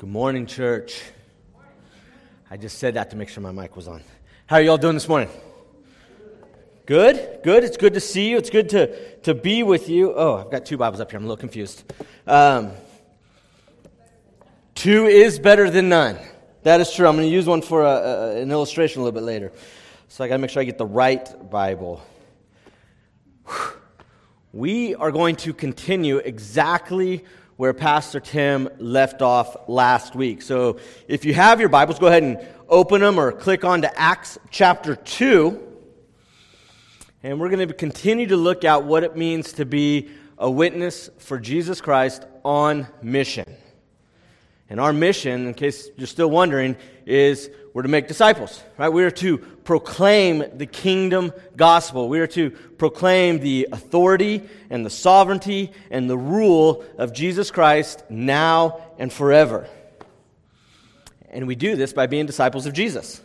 Good morning, church. I just said that to make sure my mic was on. How are y'all doing this morning? Good, good. It's good to see you. It's good to, to be with you. Oh, I've got two Bibles up here. I'm a little confused. Um, two is better than none. That is true. I'm going to use one for a, a, an illustration a little bit later. So I got to make sure I get the right Bible. We are going to continue exactly where Pastor Tim left off last week. So if you have your Bibles, go ahead and open them or click on to Acts chapter 2. And we're going to continue to look at what it means to be a witness for Jesus Christ on mission. And our mission, in case you're still wondering, is we're to make disciples, right? We are to proclaim the kingdom gospel. We are to proclaim the authority and the sovereignty and the rule of Jesus Christ now and forever. And we do this by being disciples of Jesus.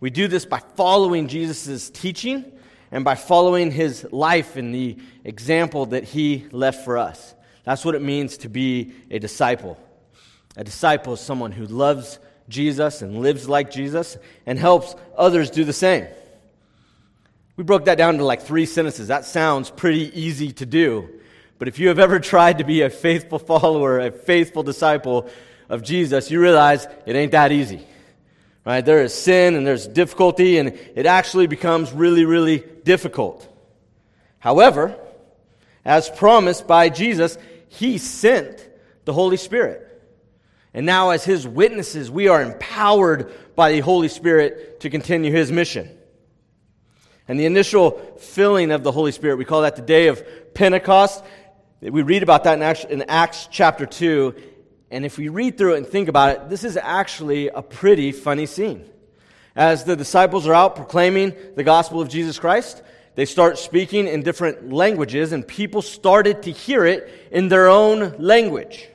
We do this by following Jesus' teaching and by following his life and the example that he left for us. That's what it means to be a disciple. A disciple is someone who loves Jesus and lives like Jesus and helps others do the same. We broke that down to like three sentences. That sounds pretty easy to do. But if you have ever tried to be a faithful follower, a faithful disciple of Jesus, you realize it ain't that easy. Right? There is sin and there's difficulty, and it actually becomes really, really difficult. However, as promised by Jesus, He sent the Holy Spirit. And now, as his witnesses, we are empowered by the Holy Spirit to continue his mission. And the initial filling of the Holy Spirit, we call that the day of Pentecost. We read about that in Acts, chapter 2. And if we read through it and think about it, this is actually a pretty funny scene. As the disciples are out proclaiming the gospel of Jesus Christ, they start speaking in different languages, and people started to hear it in their own language.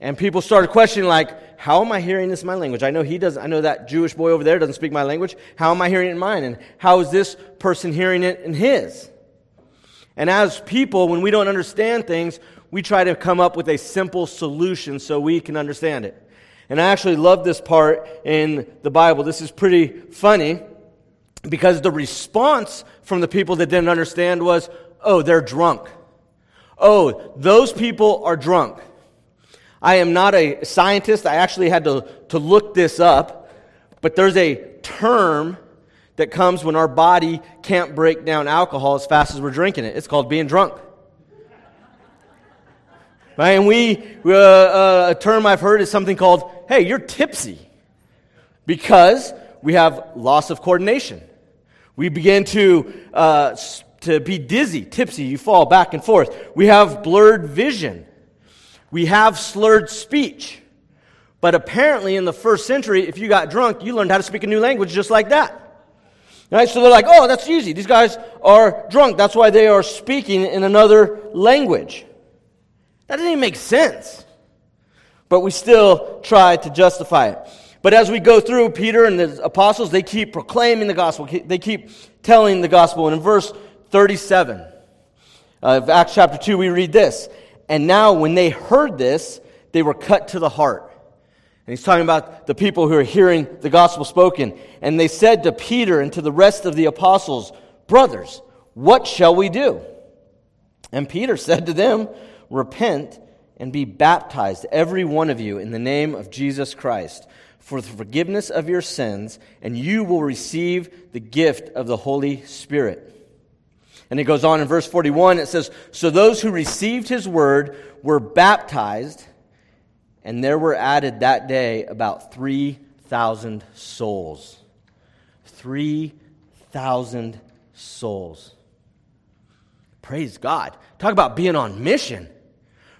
And people started questioning, like, how am I hearing this in my language? I know he doesn't, I know that Jewish boy over there doesn't speak my language. How am I hearing it in mine? And how is this person hearing it in his? And as people, when we don't understand things, we try to come up with a simple solution so we can understand it. And I actually love this part in the Bible. This is pretty funny because the response from the people that didn't understand was, oh, they're drunk. Oh, those people are drunk. I am not a scientist. I actually had to, to look this up. But there's a term that comes when our body can't break down alcohol as fast as we're drinking it. It's called being drunk. Right? And we, uh, uh, a term I've heard is something called, hey, you're tipsy. Because we have loss of coordination. We begin to, uh, to be dizzy, tipsy. You fall back and forth. We have blurred vision. We have slurred speech. But apparently, in the first century, if you got drunk, you learned how to speak a new language just like that. Right? So they're like, oh, that's easy. These guys are drunk. That's why they are speaking in another language. That doesn't even make sense. But we still try to justify it. But as we go through, Peter and the apostles, they keep proclaiming the gospel. They keep telling the gospel. And in verse 37 uh, of Acts chapter 2, we read this and now, when they heard this, they were cut to the heart. And he's talking about the people who are hearing the gospel spoken. And they said to Peter and to the rest of the apostles, Brothers, what shall we do? And Peter said to them, Repent and be baptized, every one of you, in the name of Jesus Christ, for the forgiveness of your sins, and you will receive the gift of the Holy Spirit. And it goes on in verse 41, it says, So those who received his word were baptized, and there were added that day about 3,000 souls. 3,000 souls. Praise God. Talk about being on mission.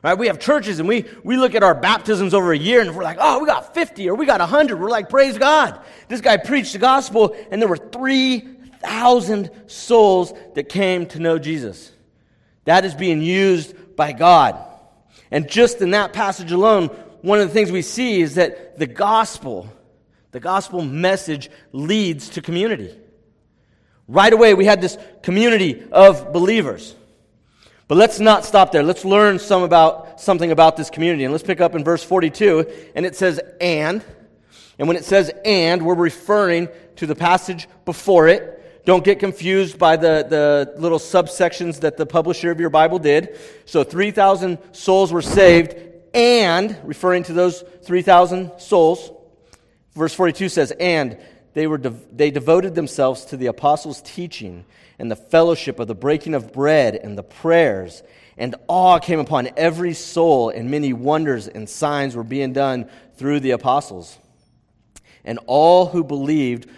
Right? We have churches and we, we look at our baptisms over a year and we're like, oh, we got 50 or we got 100. We're like, praise God. This guy preached the gospel and there were three thousand souls that came to know Jesus. That is being used by God. And just in that passage alone, one of the things we see is that the gospel, the gospel message leads to community. Right away, we had this community of believers. But let's not stop there. Let's learn some about, something about this community. And let's pick up in verse 42. And it says, and. And when it says and, we're referring to the passage before it. Don't get confused by the, the little subsections that the publisher of your Bible did. So 3,000 souls were saved, and, referring to those 3,000 souls, verse 42 says, and they, were de- they devoted themselves to the apostles' teaching and the fellowship of the breaking of bread and the prayers. And awe came upon every soul, and many wonders and signs were being done through the apostles. And all who believed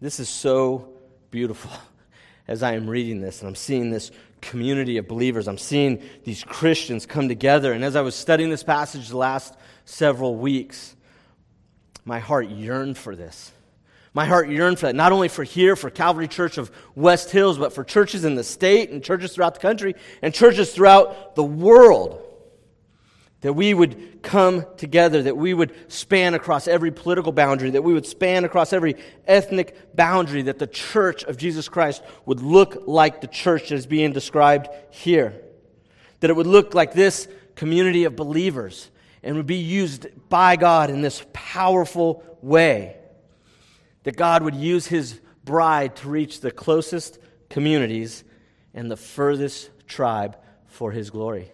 This is so beautiful as I am reading this and I'm seeing this community of believers. I'm seeing these Christians come together. And as I was studying this passage the last several weeks, my heart yearned for this. My heart yearned for that, not only for here, for Calvary Church of West Hills, but for churches in the state and churches throughout the country and churches throughout the world. That we would come together, that we would span across every political boundary, that we would span across every ethnic boundary, that the church of Jesus Christ would look like the church that is being described here. That it would look like this community of believers and would be used by God in this powerful way that God would use his bride to reach the closest communities and the furthest tribe for his glory.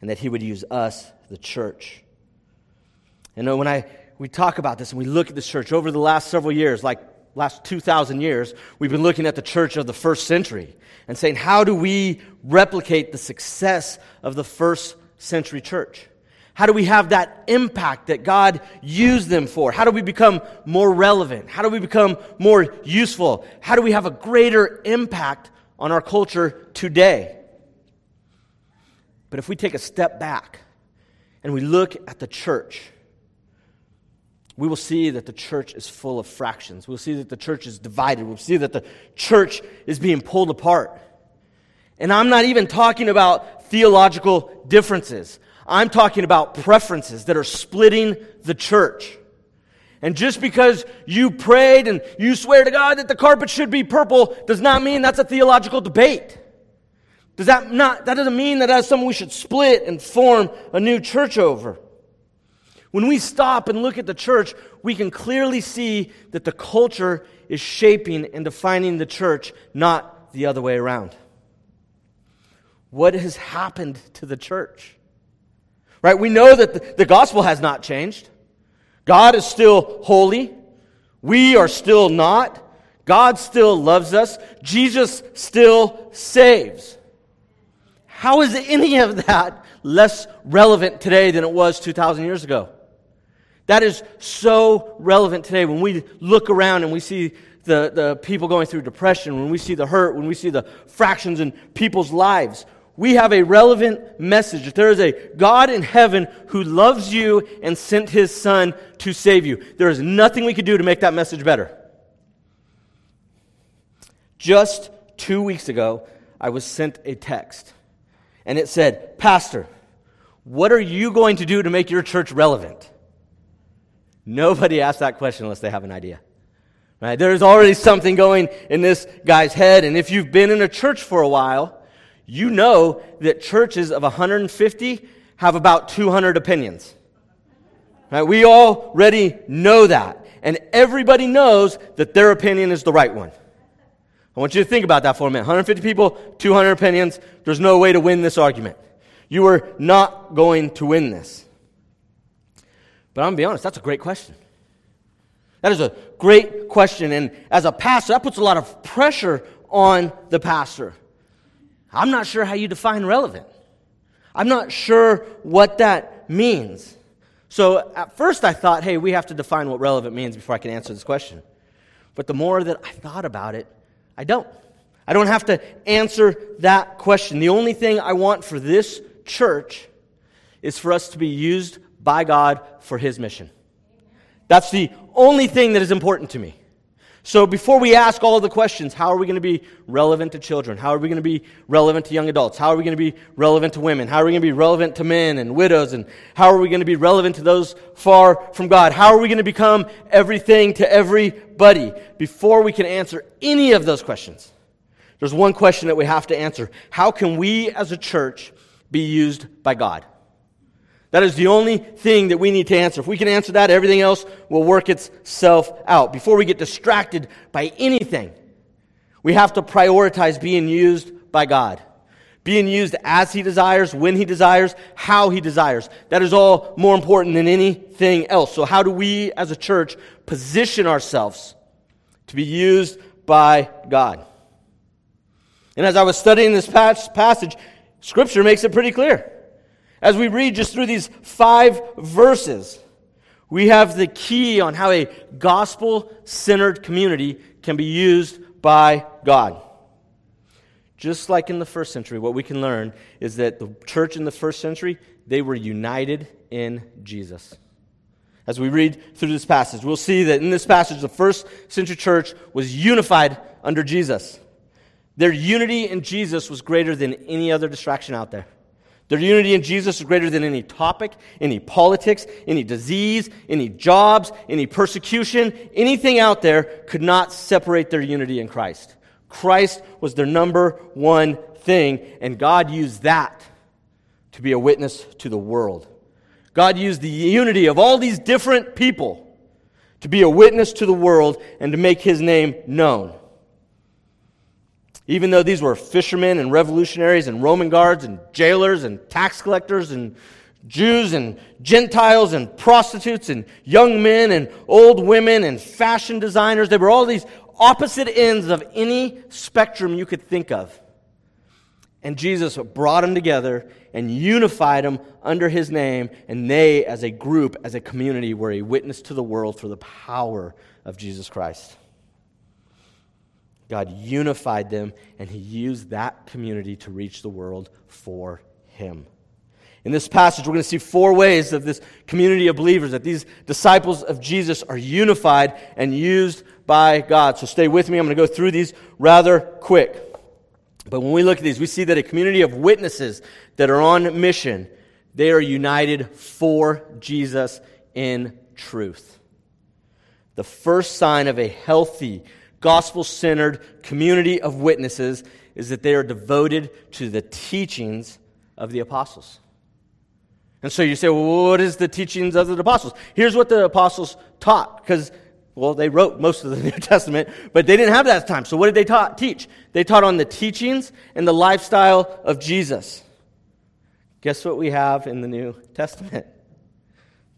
And that he would use us, the church. And when I, we talk about this and we look at the church over the last several years, like last 2,000 years, we've been looking at the church of the first century and saying, how do we replicate the success of the first century church? How do we have that impact that God used them for? How do we become more relevant? How do we become more useful? How do we have a greater impact on our culture today? But if we take a step back and we look at the church, we will see that the church is full of fractions. We'll see that the church is divided. We'll see that the church is being pulled apart. And I'm not even talking about theological differences. I'm talking about preferences that are splitting the church. And just because you prayed and you swear to God that the carpet should be purple does not mean that's a theological debate. Does that not, that doesn't mean that that's something we should split and form a new church over. When we stop and look at the church, we can clearly see that the culture is shaping and defining the church, not the other way around. What has happened to the church? Right? We know that the, the gospel has not changed. God is still holy. We are still not. God still loves us. Jesus still saves. How is any of that less relevant today than it was 2,000 years ago? That is so relevant today when we look around and we see the, the people going through depression, when we see the hurt, when we see the fractions in people's lives we have a relevant message. There is a God in heaven who loves you and sent his son to save you. There is nothing we could do to make that message better. Just two weeks ago, I was sent a text, and it said, Pastor, what are you going to do to make your church relevant? Nobody asks that question unless they have an idea. Right? There's already something going in this guy's head, and if you've been in a church for a while, you know that churches of 150 have about 200 opinions. Right? We already know that. And everybody knows that their opinion is the right one. I want you to think about that for a minute. 150 people, 200 opinions. There's no way to win this argument. You are not going to win this. But I'm going to be honest, that's a great question. That is a great question. And as a pastor, that puts a lot of pressure on the pastor. I'm not sure how you define relevant. I'm not sure what that means. So at first I thought, hey, we have to define what relevant means before I can answer this question. But the more that I thought about it, I don't. I don't have to answer that question. The only thing I want for this church is for us to be used by God for His mission. That's the only thing that is important to me. So before we ask all of the questions, how are we going to be relevant to children? How are we going to be relevant to young adults? How are we going to be relevant to women? How are we going to be relevant to men and widows? And how are we going to be relevant to those far from God? How are we going to become everything to everybody? Before we can answer any of those questions, there's one question that we have to answer. How can we as a church be used by God? That is the only thing that we need to answer. If we can answer that, everything else will work itself out. Before we get distracted by anything, we have to prioritize being used by God. Being used as He desires, when He desires, how He desires. That is all more important than anything else. So, how do we as a church position ourselves to be used by God? And as I was studying this passage, Scripture makes it pretty clear. As we read just through these five verses, we have the key on how a gospel centered community can be used by God. Just like in the first century, what we can learn is that the church in the first century, they were united in Jesus. As we read through this passage, we'll see that in this passage, the first century church was unified under Jesus. Their unity in Jesus was greater than any other distraction out there. Their unity in Jesus is greater than any topic, any politics, any disease, any jobs, any persecution, anything out there could not separate their unity in Christ. Christ was their number one thing, and God used that to be a witness to the world. God used the unity of all these different people to be a witness to the world and to make his name known. Even though these were fishermen and revolutionaries and Roman guards and jailers and tax collectors and Jews and Gentiles and prostitutes and young men and old women and fashion designers, they were all these opposite ends of any spectrum you could think of. And Jesus brought them together and unified them under his name, and they, as a group, as a community, were a witness to the world for the power of Jesus Christ. God unified them, and He used that community to reach the world for Him. In this passage, we're going to see four ways of this community of believers, that these disciples of Jesus are unified and used by God. So stay with me. I'm going to go through these rather quick. But when we look at these, we see that a community of witnesses that are on mission, they are united for Jesus in truth. The first sign of a healthy, gospel centered community of witnesses is that they are devoted to the teachings of the apostles. And so you say, well, what is the teachings of the apostles? Here's what the apostles taught, because, well, they wrote most of the New Testament, but they didn't have that time. So what did they teach? They taught on the teachings and the lifestyle of Jesus. Guess what we have in the New Testament?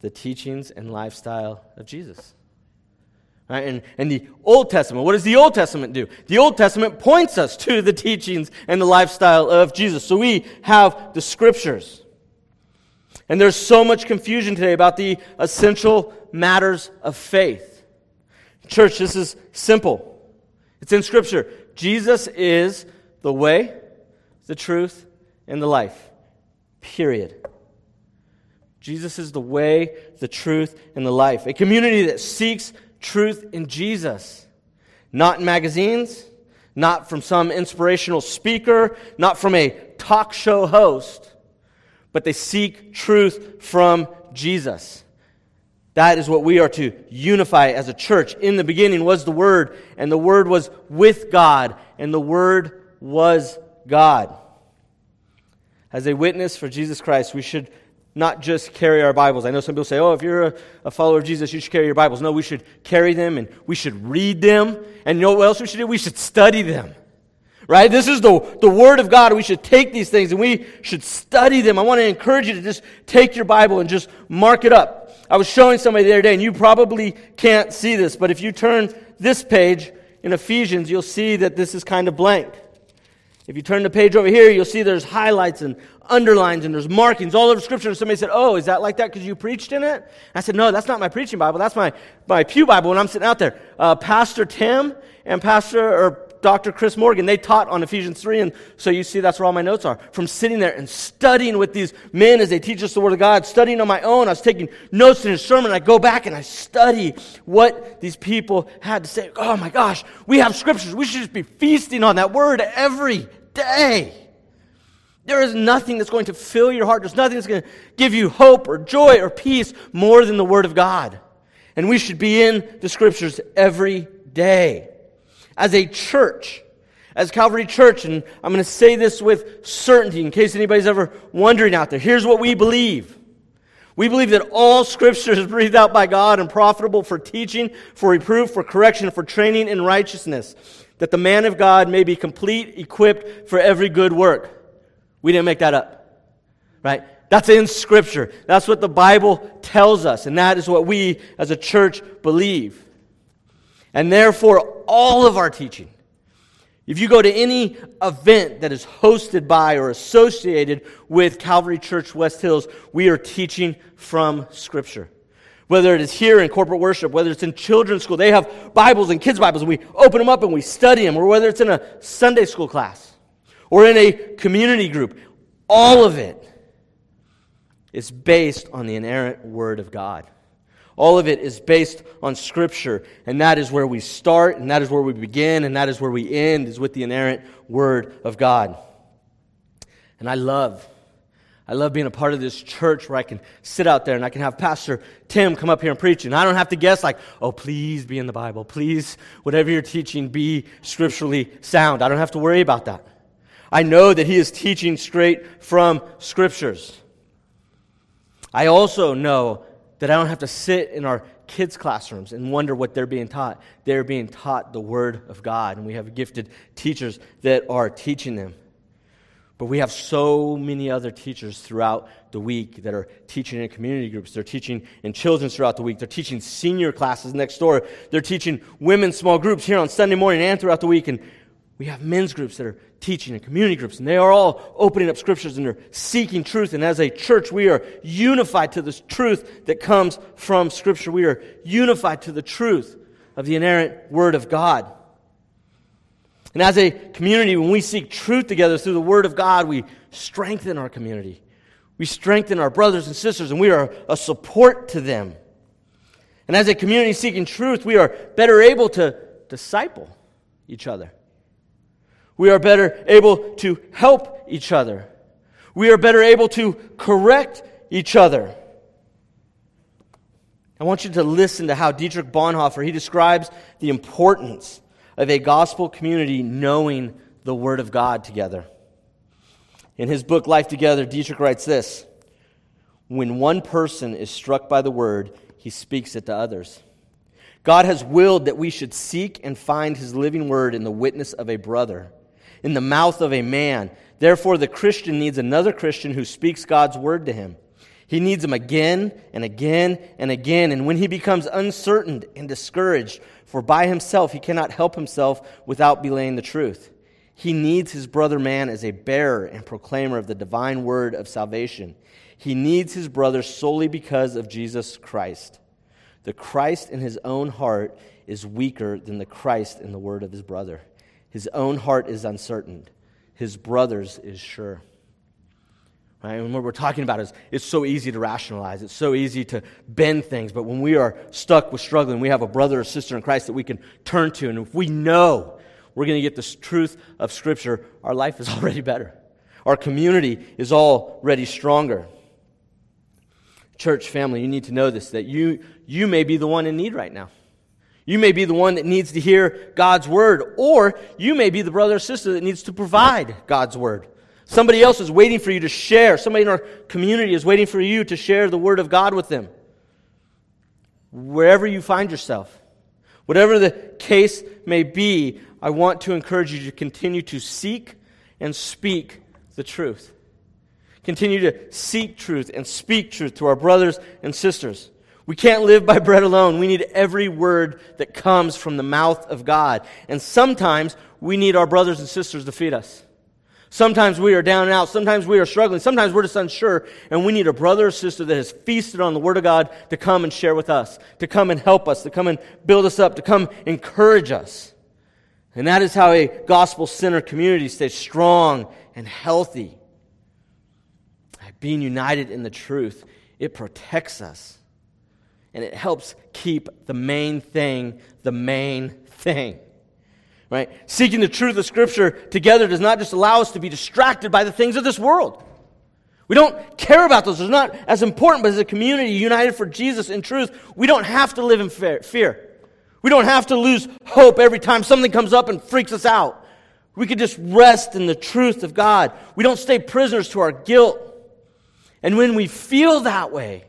The teachings and lifestyle of Jesus. Right? And, and the Old Testament, what does the Old Testament do? The Old Testament points us to the teachings and the lifestyle of Jesus. So we have the scriptures. And there's so much confusion today about the essential matters of faith. Church, this is simple. It's in Scripture. Jesus is the way, the truth, and the life. Period. Jesus is the way, the truth, and the life. A community that seeks truth in Jesus. Not in magazines, not from some inspirational speaker, not from a talk show host, but they seek truth from Jesus. That is what we are to unify as a church. In the beginning was the Word, and the Word was with God, and the Word was God. As a witness for Jesus Christ, we should not just carry our Bibles. I know some people say, oh, if you're a, a, follower of Jesus, you should carry your Bibles. No, we should carry them and we should read them. And you know what else we should do? We should study them. Right? This is the, the Word of God. We should take these things and we should study them. I want to encourage you to just take your Bible and just mark it up. I was showing somebody the other day, and you probably can't see this, but if you turn this page in Ephesians, you'll see that this is kind of blank. If you turn the page over here, you'll see there's highlights and underlines and there's markings all over Scripture. Somebody said, Oh, is that like that because you preached in it? I said, No, that's not my preaching Bible. That's my, my Pew Bible when I'm sitting out there. Uh, Pastor Tim and Pastor, or Dr. Chris Morgan. They taught on Ephesians 3, and so you see that's where all my notes are. From sitting there and studying with these men as they teach us the Word of God, studying on my own. I was taking notes in his sermon. I go back and I study what these people had to say. Oh my gosh, we have scriptures. We should just be feasting on that Word every day. There is nothing that's going to fill your heart. There's nothing that's going to give you hope or joy or peace more than the Word of God. And we should be in the Scriptures every day. As a church, as Calvary Church, and I'm going to say this with certainty in case anybody's ever wondering out there. Here's what we believe. We believe that all scripture is breathed out by God and profitable for teaching, for reproof, for correction, for training in righteousness, that the man of God may be complete, equipped for every good work. We didn't make that up, right? That's in Scripture. That's what the Bible tells us, and that is what we as a church believe. And therefore, all of our teaching, if you go to any event that is hosted by or associated with Calvary Church West Hills, we are teaching from Scripture. Whether it is here in corporate worship, whether it's in children's school, they have Bibles and kids' Bibles, and we open them up and we study them, or whether it's in a Sunday school class or in a community group. All of it is based on the inerrant Word of God. All of it is based on Scripture, and that is where we start, and that is where we begin, and that is where we end, is with the inerrant Word of God. And I love, I love being a part of this church where I can sit out there and I can have Pastor Tim come up here and preach, and I don't have to guess like, oh, please be in the Bible. Please, whatever you're teaching, be scripturally sound. I don't have to worry about that. I know that he is teaching straight from scriptures. I also know that I don't have to sit in our kids' classrooms and wonder what they're being taught. They're being taught the Word of God, and we have gifted teachers that are teaching them. But we have so many other teachers throughout the week that are teaching in community groups. They're teaching in children's throughout the week. They're teaching senior classes next door. They're teaching women's small groups here on Sunday morning and throughout the week. And we have men's groups that are teaching and community groups, and they are all opening up scriptures and they're seeking truth. And as a church, we are unified to this truth that comes from Scripture. We are unified to the truth of the inerrant Word of God. And as a community, when we seek truth together through the Word of God, we strengthen our community. We strengthen our brothers and sisters, and we are a support to them. And as a community seeking truth, we are better able to disciple each other. We are better able to help each other. We are better able to correct each other. I want you to listen to how Dietrich Bonhoeffer, he describes the importance of a gospel community knowing the Word of God together. In his book, Life Together, Dietrich writes this When one person is struck by the Word, he speaks it to others. God has willed that we should seek and find his living Word in the witness of a brother in the mouth of a man. Therefore, the Christian needs another Christian who speaks God's word to him. He needs him again and again and again. And when he becomes uncertain and discouraged, for by himself he cannot help himself without belaying the truth, he needs his brother man as a bearer and proclaimer of the divine word of salvation. He needs his brother solely because of Jesus Christ. The Christ in his own heart is weaker than the Christ in the word of his brother. His own heart is uncertain, his brother's is sure. Right? And what we're talking about is it's so easy to rationalize. It's so easy to bend things. But when we are stuck with struggling, we have a brother or sister in Christ that we can turn to. And if we know we're going to get the truth of Scripture, our life is already better. Our community is already stronger. Church family, you need to know this that you, you may be the one in need right now. You may be the one that needs to hear God's word, or you may be the brother or sister that needs to provide God's word. Somebody else is waiting for you to share. Somebody in our community is waiting for you to share the word of God with them. Wherever you find yourself, whatever the case may be, I want to encourage you to continue to seek and speak the truth. Continue to seek truth and speak truth to our brothers and sisters. We can't live by bread alone. We need every word that comes from the mouth of God. And sometimes we need our brothers and sisters to feed us. Sometimes we are down and out. Sometimes we are struggling. Sometimes we're just unsure. And we need a brother or sister that has feasted on the Word of God to come and share with us, to come and help us, to come and build us up, to come encourage us. And that is how a gospel centered community stays strong and healthy. Being united in the truth, it protects us. And it helps keep the main thing the main thing. Right? Seeking the truth of Scripture together does not just allow us to be distracted by the things of this world. We don't care about those. They're not as important, but as a community united for Jesus in truth, we don't have to live in fear. We don't have to lose hope every time something comes up and freaks us out. We could just rest in the truth of God. We don't stay prisoners to our guilt. And when we feel that way,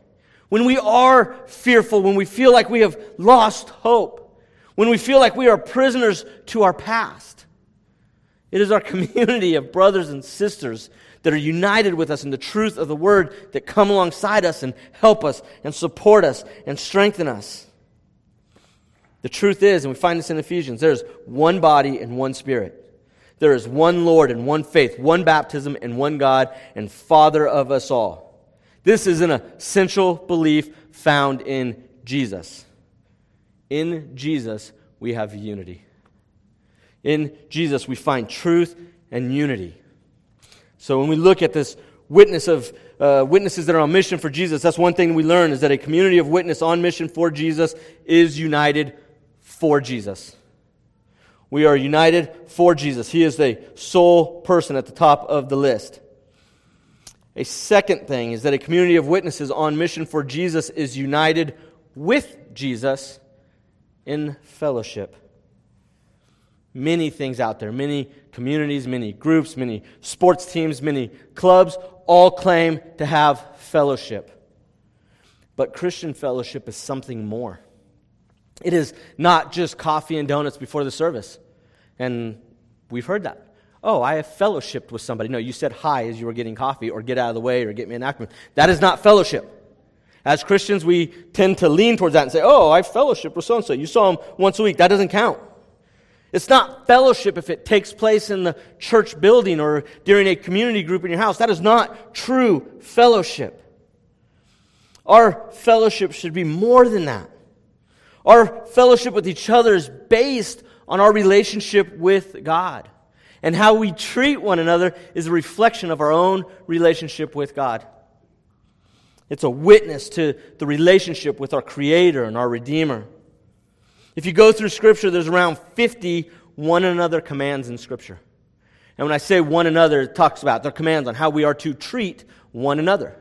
when we are fearful, when we feel like we have lost hope, when we feel like we are prisoners to our past, it is our community of brothers and sisters that are united with us in the truth of the word that come alongside us and help us and support us and strengthen us. The truth is, and we find this in Ephesians, there's one body and one spirit. There is one Lord and one faith, one baptism and one God and Father of us all. This is an essential belief found in Jesus. In Jesus, we have unity. In Jesus, we find truth and unity. So when we look at this witness of uh, witnesses that are on mission for Jesus, that's one thing we learn is that a community of witness on mission for Jesus is united for Jesus. We are united for Jesus. He is the sole person at the top of the list. A second thing is that a community of witnesses on mission for Jesus is united with Jesus in fellowship. Many things out there, many communities, many groups, many sports teams, many clubs all claim to have fellowship. But Christian fellowship is something more. It is not just coffee and donuts before the service. And we've heard that. Oh, I have fellowshipped with somebody. No, you said hi as you were getting coffee, or get out of the way, or get me an acronym. That is not fellowship. As Christians, we tend to lean towards that and say, oh, I fellowship with so and so. You saw him once a week. That doesn't count. It's not fellowship if it takes place in the church building or during a community group in your house. That is not true fellowship. Our fellowship should be more than that. Our fellowship with each other is based on our relationship with God. And how we treat one another is a reflection of our own relationship with God. It's a witness to the relationship with our Creator and our Redeemer. If you go through Scripture, there's around 50 one another commands in Scripture. And when I say one another, it talks about their commands on how we are to treat one another.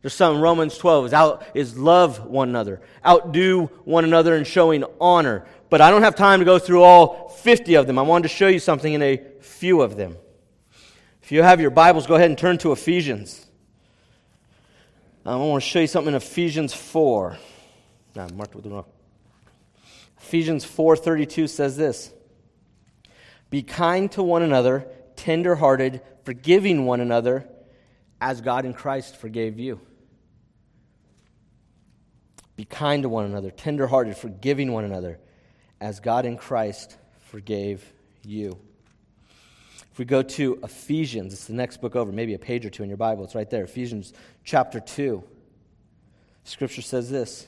There's some Romans 12 is, out, is love one another, outdo one another in showing honor. But I don't have time to go through all 50 of them. I wanted to show you something in a few of them. If you have your Bibles, go ahead and turn to Ephesians. Um, I want to show you something in Ephesians 4. No, I'm marked with the wrong. Ephesians 4:32 says this: Be kind to one another, tender-hearted, forgiving one another, as God in Christ forgave you. Be kind to one another, tenderhearted, forgiving one another, as God in Christ forgave you. If we go to Philippians, it's the next book over, maybe a page or two in your Bible. It's right there, Philippians chapter 2. Scripture says this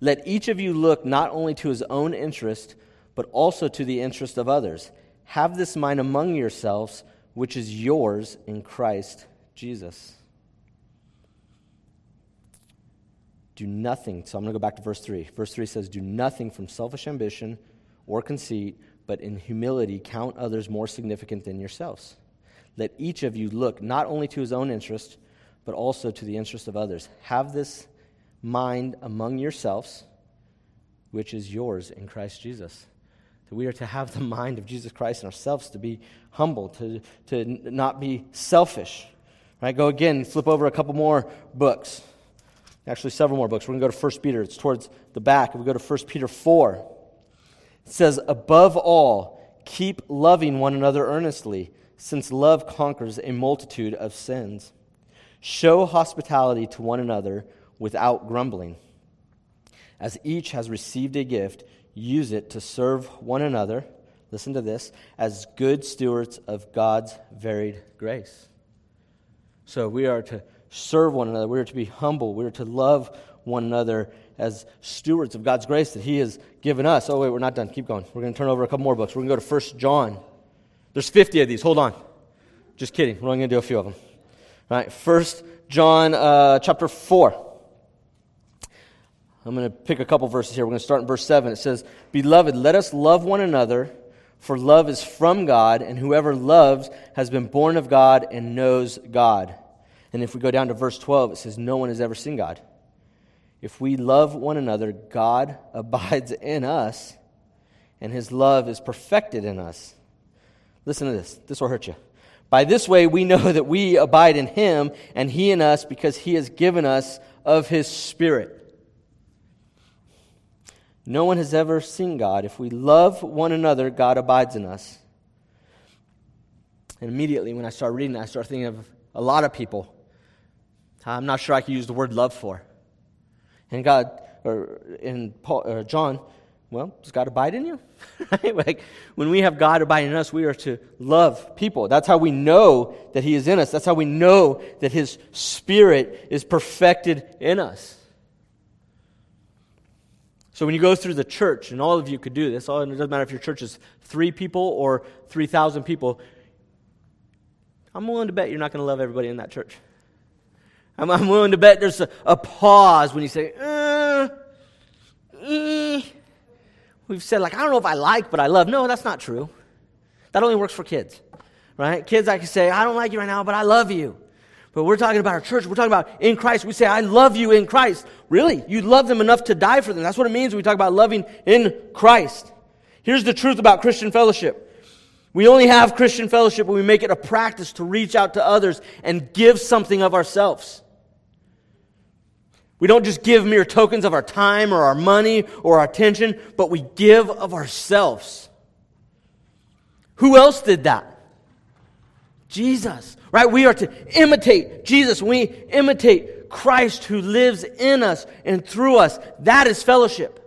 Let each of you look not only to his own interest, but also to the interest of others. Have this mind among yourselves, which is yours in Christ Jesus. Do nothing. So I'm going to go back to verse 3. Verse 3 says, Do nothing from selfish ambition or conceit, but in humility count others more significant than yourselves. Let each of you look not only to his own interest, but also to the interest of others. Have this mind among yourselves, which is yours in Christ Jesus. That we are to have the mind of Jesus Christ in ourselves, to be humble, to, to not be selfish. Right? Go again, flip over a couple more books. Actually, several more books. We're going to go to 1 Peter. It's towards the back. We go to 1 Peter 4. It says, Above all, keep loving one another earnestly, since love conquers a multitude of sins. Show hospitality to one another without grumbling. As each has received a gift, use it to serve one another. Listen to this as good stewards of God's varied grace. So we are to serve one another. We are to be humble. We are to love one another as stewards of God's grace that He has given us. Oh, wait, we're not done. Keep going. We're going to turn over a couple more books. We're going to go to 1 John. There's 50 of these. Hold on. Just kidding. We're only going to do a few of them. All right, 1 John uh, chapter 4. I'm going to pick a couple verses here. We're going to start in verse 7. It says, Beloved, let us love one another, for love is from God, and whoever loves has been born of God and knows God. And if we go down to verse 12, it says, No one has ever seen God. If we love one another, God abides in us, and his love is perfected in us. Listen to this. This will hurt you. By this way, we know that we abide in him, and he in us, because he has given us of his Spirit. No one has ever seen God. If we love one another, God abides in us. And immediately, when I start reading, I start thinking of a lot of people. I'm not sure I can use the word love for. And God, or in Paul, or John, well, does God abide in you? like when we have God abiding in us, we are to love people. That's how we know that He is in us. That's how we know that His Spirit is perfected in us. So when you go through the church, and all of you could do this, all, it doesn't matter if your church is three people or 3,000 people, I'm willing to bet you're not going to love everybody in that church. I'm, I'm willing to bet there's a, a, pause when you say, uh, eh. We've said, like, I don't know if I like, but I love. No, that's not true. That only works for kids, right? Kids, I can say, I don't like you right now, but I love you. But we're talking about our church. We're talking about in Christ. We say, I love you in Christ. Really? You love them enough to die for them. That's what it means when we talk about loving in Christ. Here's the truth about Christian fellowship. We only have Christian fellowship when we make it a practice to reach out to others and give something of ourselves. We don't just give mere tokens of our time or our money or our attention, but we give of ourselves. Who else did that? Jesus, right? We are to imitate Jesus. We imitate Christ who lives in us and through us. That is fellowship.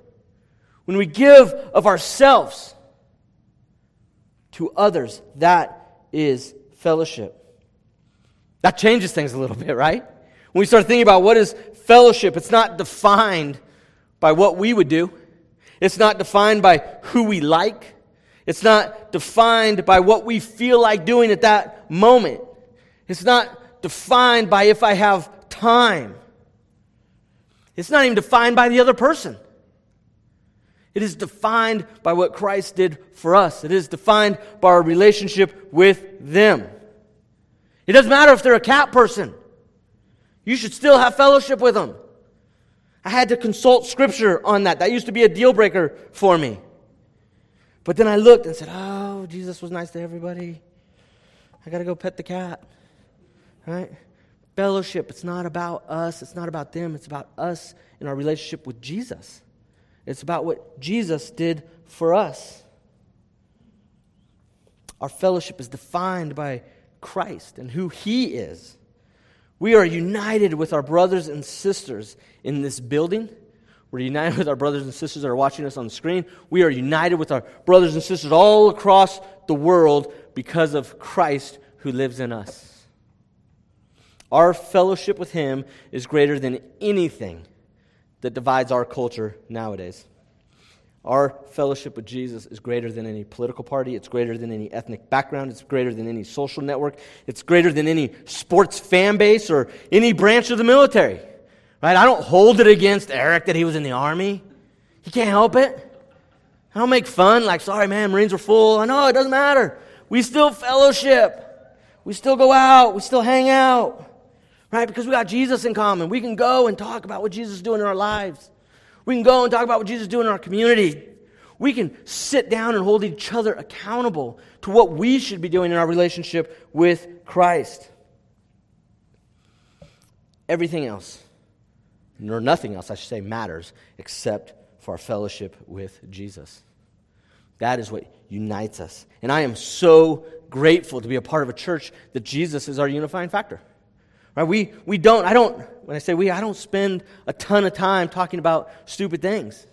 When we give of ourselves to others, that is fellowship. That changes things a little bit, right? When we start thinking about what is fellowship, it's not defined by what we would do. It's not defined by who we like. It's not defined by what we feel like doing at that moment. It's not defined by if I have time. It's not even defined by the other person. It is defined by what Christ did for us. It is defined by our relationship with them. It doesn't matter if they're a cat person. You should still have fellowship with them. I had to consult scripture on that. That used to be a deal breaker for me. But then I looked and said, Oh, Jesus was nice to everybody. I got to go pet the cat. Right? Fellowship, it's not about us, it's not about them, it's about us in our relationship with Jesus. It's about what Jesus did for us. Our fellowship is defined by Christ and who He is. We are united with our brothers and sisters in this building we're united with our brothers and sisters that are watching us on the screen. We are united with our brothers and sisters all across the world because of Christ who lives in us. Our fellowship with Him is greater than anything that divides our culture nowadays. Our fellowship with Jesus is greater than any political party. It's greater than any ethnic background. It's greater than any social network. It's greater than any sports fan base or any branch of the military. Right? I don't hold it against Eric that he was in the army. He can't help it. I don't make fun, like, sorry, man, Marines are full. I know, it doesn't matter. We still fellowship. We still go out. We still hang out. Right? Because we got Jesus in common. We can go and talk about what Jesus is doing in our lives. We can go and talk about what Jesus is doing in our community. We can sit down and hold each other accountable to what we should be doing in our relationship with Christ. Everything else nor nothing else, I should say, matters except for our fellowship with Jesus. That is what unites us. And I am so grateful to be a part of a church that Jesus is our unifying factor. Right? We, we don't, I don't, when I say we, I don't spend a ton of time talking about stupid things.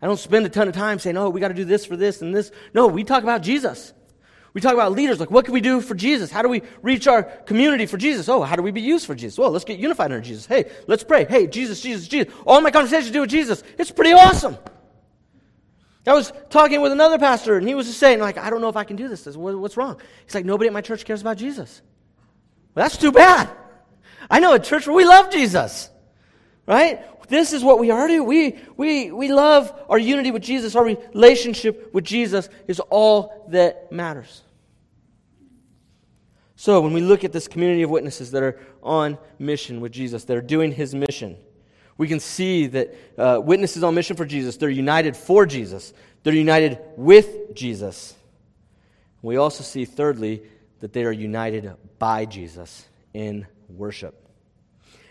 I don't spend a ton of time saying, oh, we got to do this for this and this. No, we talk about Jesus. We talk about leaders, like what can we do for Jesus? How do we reach our community for Jesus? Oh, how do we be used for Jesus? Well, let's get unified under Jesus. Hey, let's pray. Hey, Jesus, Jesus, Jesus. All my conversations do with Jesus. It's pretty awesome. I was talking with another pastor, and he was just saying, like, I don't know if I can do this. What's wrong? He's like, nobody at my church cares about Jesus. Well, that's too bad. I know a church where we love Jesus, right? This is what we are. We, we, we love our unity with Jesus. Our relationship with Jesus is all that matters. So, when we look at this community of witnesses that are on mission with Jesus, that are doing his mission, we can see that uh, witnesses on mission for Jesus, they're united for Jesus, they're united with Jesus. We also see, thirdly, that they are united by Jesus in worship.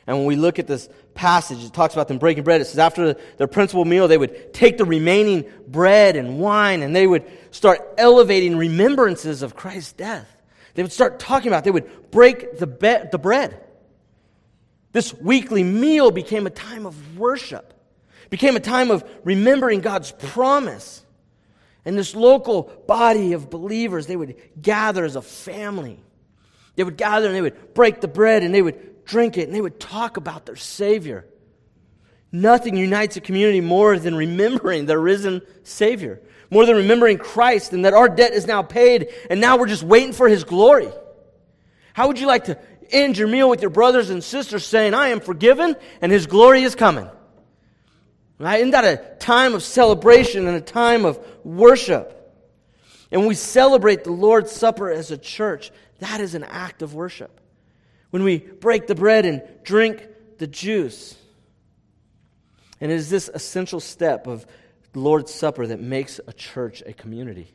And when we look at this passage, it talks about them breaking bread. It says after their principal meal, they would take the remaining bread and wine and they would start elevating remembrances of Christ's death. They would start talking about, it. they would break the, be- the bread. This weekly meal became a time of worship, became a time of remembering God's promise. And this local body of believers, they would gather as a family. They would gather and they would break the bread and they would drink it, and they would talk about their Savior. Nothing unites a community more than remembering the risen Savior, more than remembering Christ and that our debt is now paid, and now we're just waiting for His glory. How would you like to end your meal with your brothers and sisters saying, I am forgiven and His glory is coming? Right? Isn't that a time of celebration and a time of worship? And we celebrate the Lord's Supper as a church, that is an act of worship when we break the bread and drink the juice. And it is this essential step of the Lord's Supper that makes a church a community.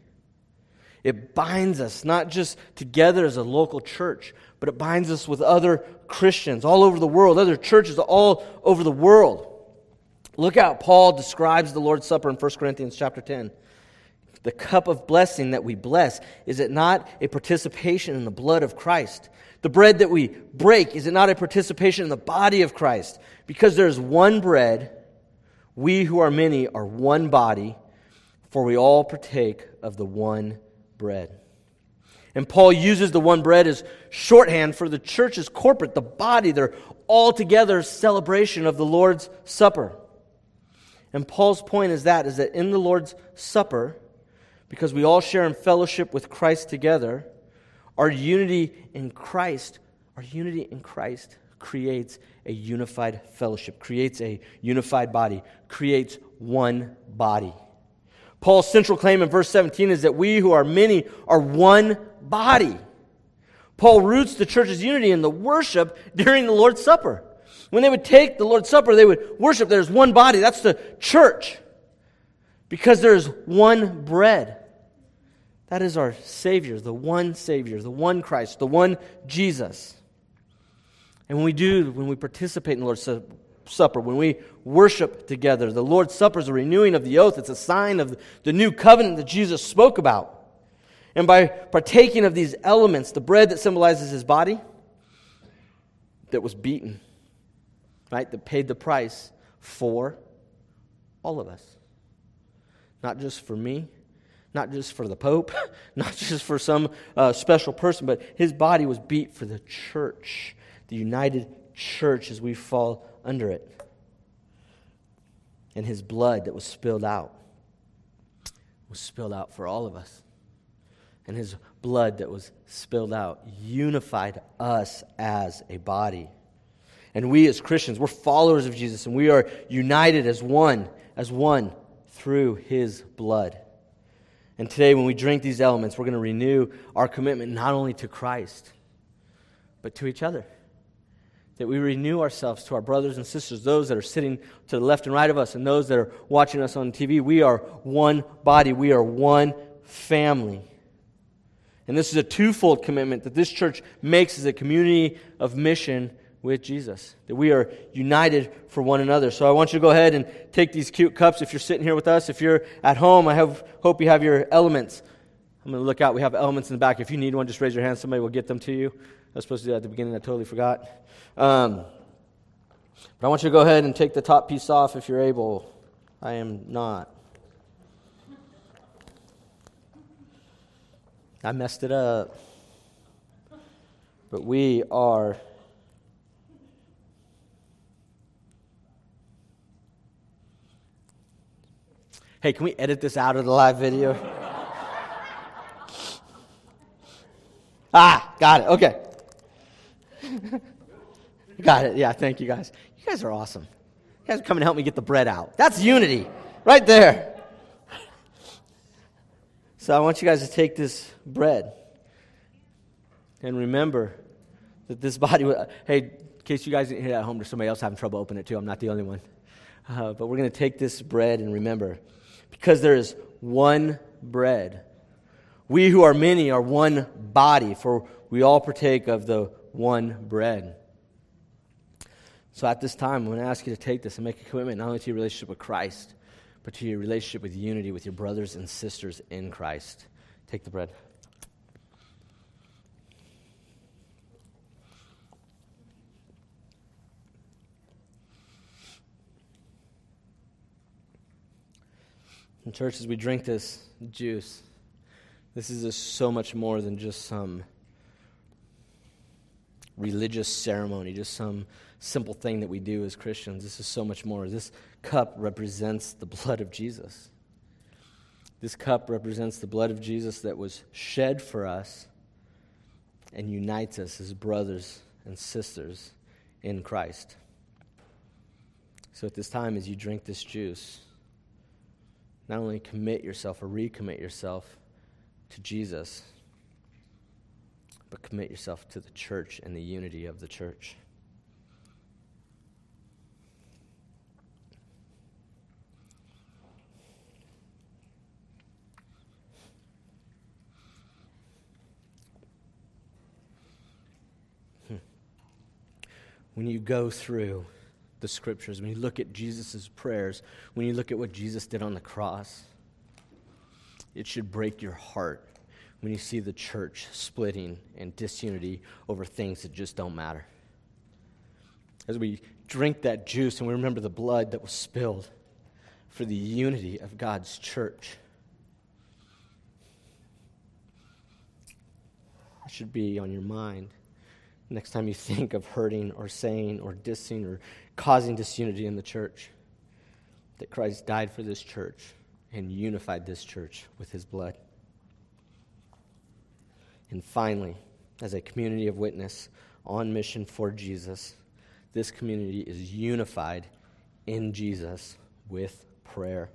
It binds us not just together as a local church, but it binds us with other Christians all over the world, other churches all over the world. Look how Paul describes the Lord's Supper in 1 Corinthians chapter 10. The cup of blessing that we bless, is it not a participation in the blood of Christ? The bread that we break, is it not a participation in the body of Christ? Because there is one bread, we who are many are one body, for we all partake of the one bread. And Paul uses the one bread as shorthand for the church's corporate, the body, their all together celebration of the Lord's Supper. And Paul's point is that is that in the Lord's Supper, because we all share in fellowship with Christ together, our unity in Christ, our unity in Christ creates a unified fellowship, creates a unified body, creates one body. Paul's central claim in verse 17 is that we who are many are one body. Paul roots the church's unity in the worship during the Lord's Supper. When they would take the Lord's Supper, they would worship. There's one body. That's the church. Because there's one bread. That is our Savior, the one Savior, the one Christ, the one Jesus. And when we do, when we participate in the Lord's Supper, when we worship together, the Lord's Supper is a renewing of the oath. It's a sign of the new covenant that Jesus spoke about. And by partaking of these elements, the bread that symbolizes his body, that was beaten, right, that paid the price for all of us. Not just for me, not just for the Pope, not just for some uh, special person, but his body was beat for the church, the united church as we fall under it. And his blood that was spilled out was spilled out for all of us. And his blood that was spilled out unified us as a body. And we as Christians, we're followers of Jesus, and we are united as one, as one through his blood. And today, when we drink these elements, we're going to renew our commitment not only to Christ, but to each other. That we renew ourselves to our brothers and sisters, those that are sitting to the left and right of us, and those that are watching us on TV. We are one body, we are one family. And this is a twofold commitment that this church makes as a community of mission with Jesus, that we are united for one another. So I want you to go ahead and take these cute cups if you're sitting here with us. If you're at home, I have, hope you have your elements. I'm going to look out. We have elements in the back. If you need one, just raise your hand. Somebody will get them to you. I was supposed to do that at the beginning. I totally forgot. Um, but I want you to go ahead and take the top piece off if you're able. I am not. I messed it up. But we are. Hey, can we edit this out of the live video? ah, got it. Okay. got it. Yeah, thank you guys. You guys are awesome. You guys coming to help me get the bread out. That's unity right there. So I want you guys to take this bread and remember that this body. Hey, in case you guys didn't hear at home, there's somebody else having trouble opening it too. I'm not the only one. Uh, but we're going to take this bread and remember because there is one bread. We who are many are one body, for we all partake of the one bread. So at this time, I'm going to ask you to take this and make a commitment not only to your relationship with Christ, but to your relationship with unity with your brothers and sisters in Christ. Take the bread. In church, as we drink this juice, this is so much more than just some religious ceremony, just some simple thing that we do as Christians. This is so much more. This cup represents the blood of Jesus. This cup represents the blood of Jesus that was shed for us and unites us as brothers and sisters in Christ. So at this time, as you drink this juice, not only commit yourself or recommit yourself to Jesus, but commit yourself to the church and the unity of the church. Hmm. when you go through the scriptures, when you look at Jesus' prayers, when you look at what Jesus did on the cross, it should break your heart when you see the church splitting and disunity over things that just don't matter. As we drink that juice and we remember the blood that was spilled for the unity of God's church, it should be on your mind next time you think of hurting or saying or dissing or causing disunity in the church. That Christ died for this church and unified this church with his blood. And finally, as a community of witness on mission for Jesus, this community is unified in Jesus with prayer.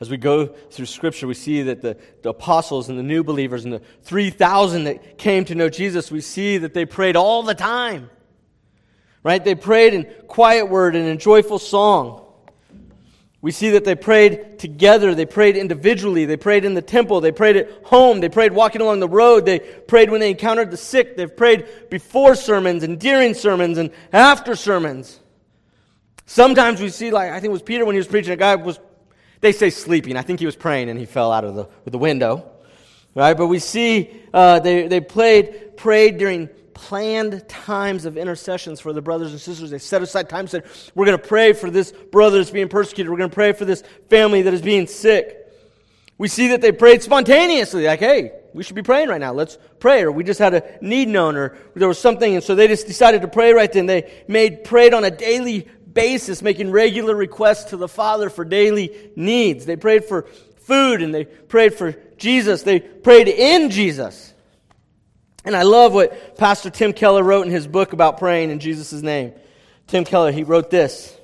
As we go through Scripture, we see that the, the apostles and the new believers and the 3,000 that came to know Jesus, we see that they prayed all the time. Right? They prayed in quiet word and in joyful song. We see that they prayed together. They prayed individually. They prayed in the temple. They prayed at home. They prayed walking along the road. They prayed when they encountered the sick. They've prayed before sermons and during sermons and after sermons. Sometimes we see, like, I think it was Peter when he was preaching, a guy was they say sleeping. I think he was praying and he fell out of the, the window. Right? But we see uh, they, they played, prayed during planned times of intercessions for the brothers and sisters. They set aside time, said, We're going to pray for this brother that's being persecuted. We're going to pray for this family that is being sick. We see that they prayed spontaneously, like, hey, we should be praying right now. Let's pray. Or we just had a need known, or there was something, and so they just decided to pray right then. They made prayed on a daily basis, making regular requests to the Father for daily needs. They prayed for food and they prayed for Jesus. They prayed in Jesus. And I love what Pastor Tim Keller wrote in his book about praying in Jesus' name. Tim Keller, he wrote this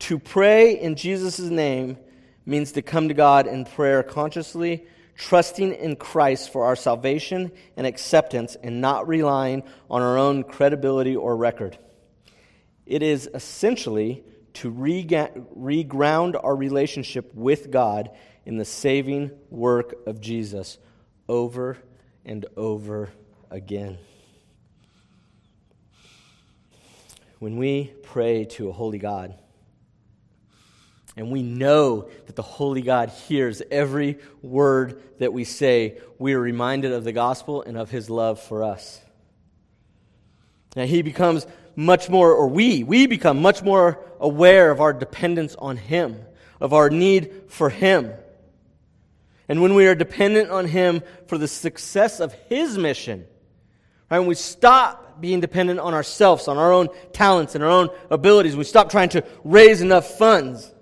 To pray in Jesus' name means to come to God in prayer consciously, trusting in Christ for our salvation and acceptance, and not relying on our own credibility or record. It is essentially to reground our relationship with God in the saving work of Jesus over and over again. When we pray to a holy God, and we know that the Holy God hears every word that we say, we are reminded of the gospel and of his love for us. Now, he becomes much more, or we, we become much more aware of our dependence on Him, of our need for Him. And when we are dependent on Him for the success of His mission, right, when we stop being dependent on ourselves, on our own talents and our own abilities, we stop trying to raise enough funds,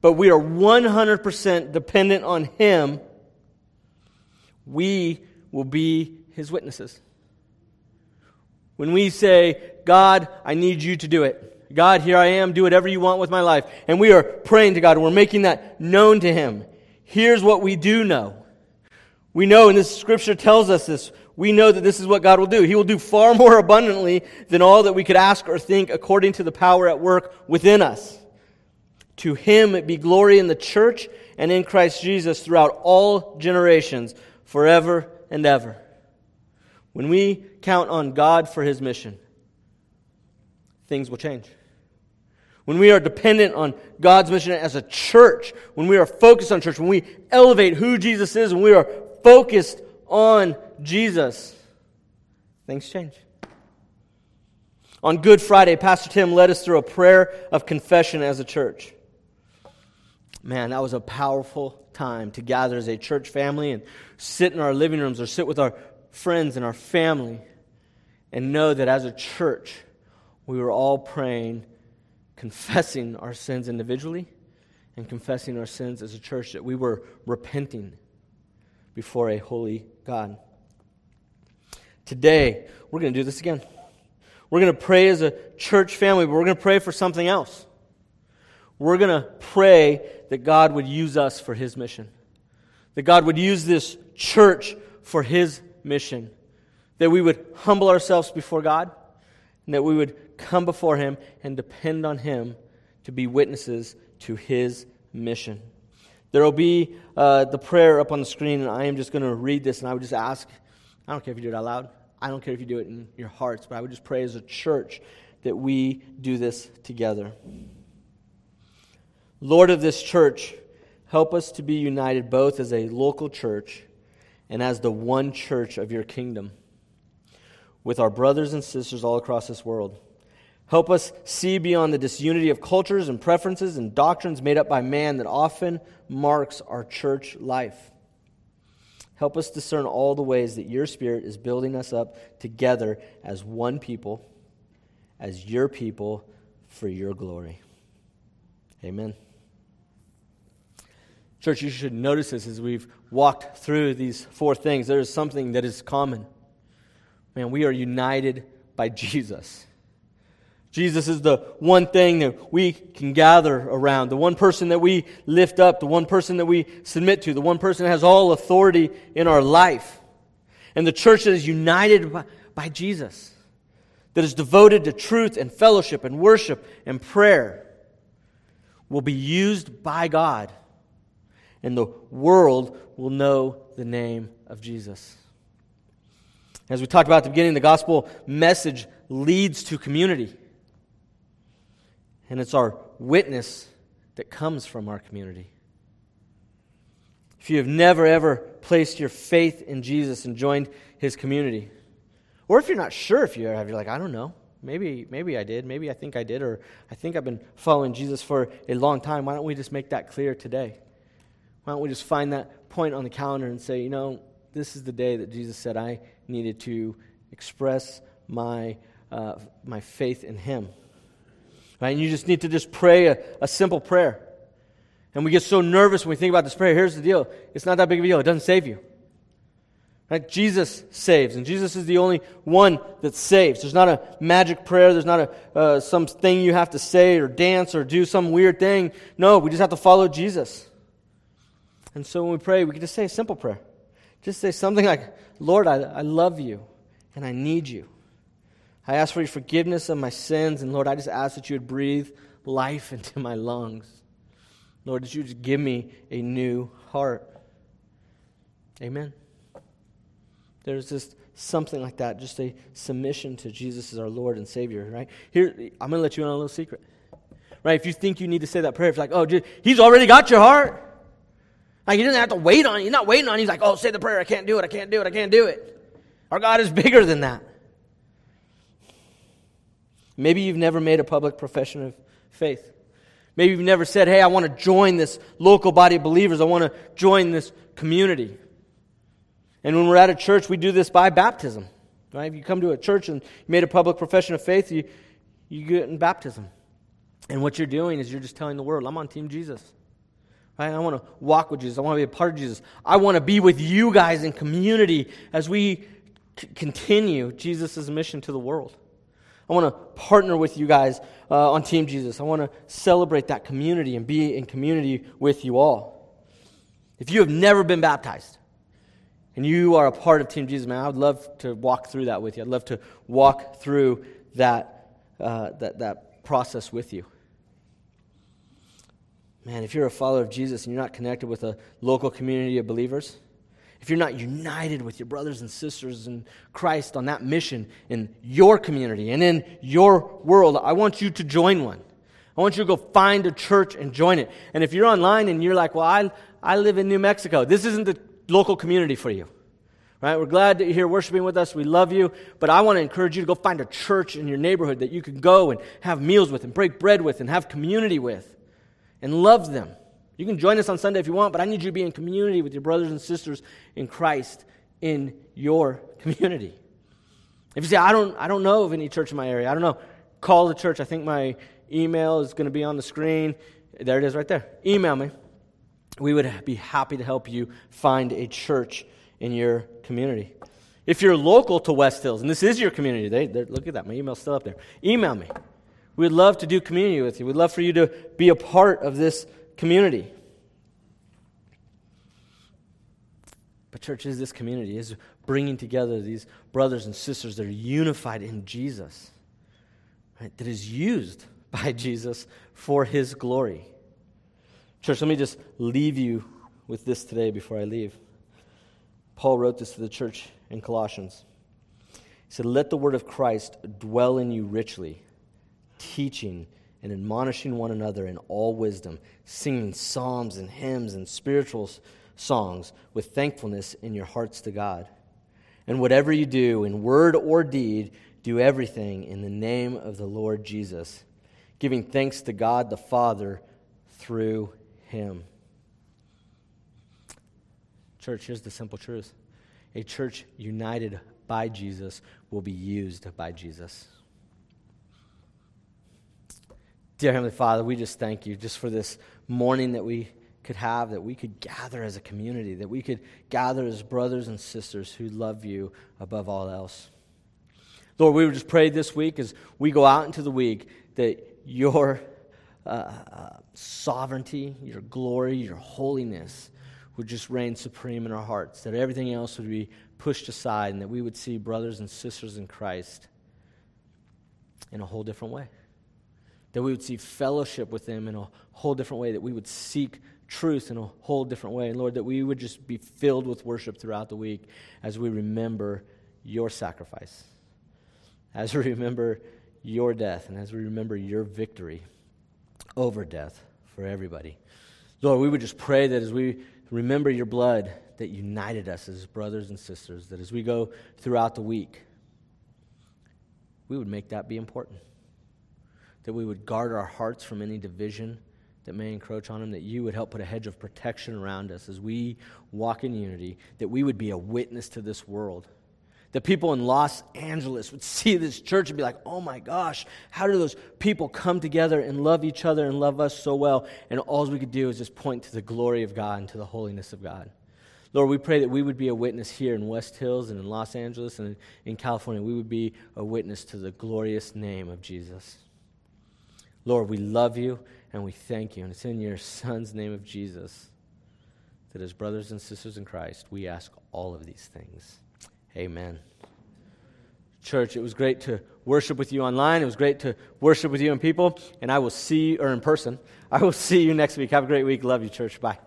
but we are 100% dependent on Him, we will be His witnesses. When we say, God, I need you to do it. God, here I am, do whatever you want with my life. And we are praying to God and we're making that known to Him. Here's what we do know. We know, and this scripture tells us this, we know that this is what God will do. He will do far more abundantly than all that we could ask or think according to the power at work within us. To Him be glory in the church and in Christ Jesus throughout all generations, forever and ever. When we count on God for His mission, things will change. When we are dependent on God's mission as a church, when we are focused on church, when we elevate who Jesus is, when we are focused on Jesus, things change. On Good Friday, Pastor Tim led us through a prayer of confession as a church. Man, that was a powerful time to gather as a church family and sit in our living rooms or sit with our friends and our family and know that as a church, we were all praying, confessing our sins individually and confessing our sins as a church, that we were repenting before a holy God. Today, we're going to do this again. We're going to pray as a church family, but we're going to pray for something else. We're going to pray that God would use us for His mission, that God would use this church for His mission, that we would humble ourselves before God, and that we would come before Him and depend on Him to be witnesses to His mission. There will be uh, the prayer up on the screen, and I am just going to read this, and I would just ask I don't care if you do it out loud, I don't care if you do it in your hearts, but I would just pray as a church that we do this together. Lord of this church, help us to be united both as a local church and as the one church of your kingdom with our brothers and sisters all across this world. Help us see beyond the disunity of cultures and preferences and doctrines made up by man that often marks our church life. Help us discern all the ways that your Spirit is building us up together as one people, as your people, for your glory. Amen. Church, you should notice this as we've walked through these four things. There is something that is common. Man, we are united by Jesus. Jesus is the one thing that we can gather around, the one person that we lift up, the one person that we submit to, the one person that has all authority in our life. And the church that is united by, by Jesus, that is devoted to truth and fellowship and worship and prayer, will be used by God, and the world will know the name of Jesus. As we talked about at the beginning, the gospel message leads to community. And it's our witness that comes from our community. If you have never, ever placed your faith in Jesus and joined his community, or if you're not sure if you ever have, you're like, I don't know. Maybe, maybe I did. Maybe I think I did. Or I think I've been following Jesus for a long time. Why don't we just make that clear today? Why don't we just find that point on the calendar and say, you know, this is the day that Jesus said I needed to express my, uh, my faith in him. Right? And you just need to just pray a, a simple prayer. And we get so nervous when we think about this prayer. Here's the deal it's not that big of a deal, it doesn't save you. Right? Jesus saves, and Jesus is the only one that saves. There's not a magic prayer. There's not a uh, some thing you have to say or dance or do some weird thing. No, we just have to follow Jesus. And so when we pray, we can just say a simple prayer. Just say something like, "Lord, I, I love you, and I need you. I ask for your forgiveness of my sins. And Lord, I just ask that you would breathe life into my lungs. Lord, that you just give me a new heart. Amen. There's just something like that, just a submission to Jesus as our Lord and Savior, right? Here, I'm going to let you in on a little secret. Right? If you think you need to say that prayer, if you're like, oh, he's already got your heart. Like, he doesn't have to wait on it. He's not waiting on it. He's like, oh, say the prayer. I can't do it. I can't do it. I can't do it. Our God is bigger than that. Maybe you've never made a public profession of faith. Maybe you've never said, hey, I want to join this local body of believers. I want to join this community. And when we're at a church, we do this by baptism. Right? If you come to a church and you made a public profession of faith, you, you get in baptism. And what you're doing is you're just telling the world, I'm on Team Jesus. Right? I want to walk with Jesus. I want to be a part of Jesus. I want to be with you guys in community as we c- continue Jesus' mission to the world. I want to partner with you guys uh, on Team Jesus. I want to celebrate that community and be in community with you all. If you have never been baptized and you are a part of Team Jesus, man, I would love to walk through that with you. I'd love to walk through that, uh, that, that process with you. Man, if you're a follower of Jesus and you're not connected with a local community of believers, if you're not united with your brothers and sisters in Christ on that mission in your community and in your world, I want you to join one. I want you to go find a church and join it. And if you're online and you're like, well, I, I live in New Mexico, this isn't the local community for you. Right? We're glad that you're here worshiping with us. We love you. But I want to encourage you to go find a church in your neighborhood that you can go and have meals with and break bread with and have community with and love them. You can join us on Sunday if you want, but I need you to be in community with your brothers and sisters in Christ in your community. If you say, I don't, I don't know of any church in my area, I don't know, call the church. I think my email is going to be on the screen. There it is right there. Email me. We would be happy to help you find a church in your community. If you're local to West Hills, and this is your community, they, look at that, my email's still up there. Email me. We'd love to do community with you. We'd love for you to be a part of this community. But, church, is this community, is bringing together these brothers and sisters that are unified in Jesus, right? that is used by Jesus for his glory. Church, let me just leave you with this today before I leave. Paul wrote this to the church in Colossians. He said, Let the word of Christ dwell in you richly teaching and admonishing one another in all wisdom, singing psalms and hymns and spiritual songs with thankfulness in your hearts to God. And whatever you do, in word or deed, do everything in the name of the Lord Jesus, giving thanks to God the Father through him. Church, here's the simple truth a church united by Jesus will be used by Jesus. Dear Heavenly Father, we just thank you just for this morning that we could have, that we could gather as a community, that we could gather as brothers and sisters who love you above all else. Lord, we would just pray this week as we go out into the week that your uh, uh, sovereignty, your glory, your holiness would just reign supreme in our hearts, that everything else would be pushed aside, and that we would see brothers and sisters in Christ in a whole different way that we would see fellowship with them in a whole different way, that we would seek truth in a whole different way. And Lord, that we would just be filled with worship throughout the week as we remember your sacrifice, as we remember your death, and as we remember your victory over death for everybody. Lord, we would just pray that as we remember your blood that united us as brothers and sisters, that as we go throughout the week, we would make that be important that we would guard our hearts from any division that may encroach on them, that you would help put a hedge of protection around us as we walk in unity, that we would be a witness to this world. That people in Los Angeles would see this church and be like, oh my gosh, how do those people come together and love each other and love us so well? And all we could do is just point to the glory of God and to the holiness of God. Lord, we pray that we would be a witness here in West Hills and in Los Angeles and in California. We would be a witness to the glorious name of Jesus. Lord, we love you and we thank you. And it's in your Son's name of Jesus that, as brothers and sisters in Christ, we ask all of these things. Amen. Church, it was great to worship with you online. It was great to worship with you in people. And I will see you, or in person. I will see you next week. Have a great week. Love you, church. Bye.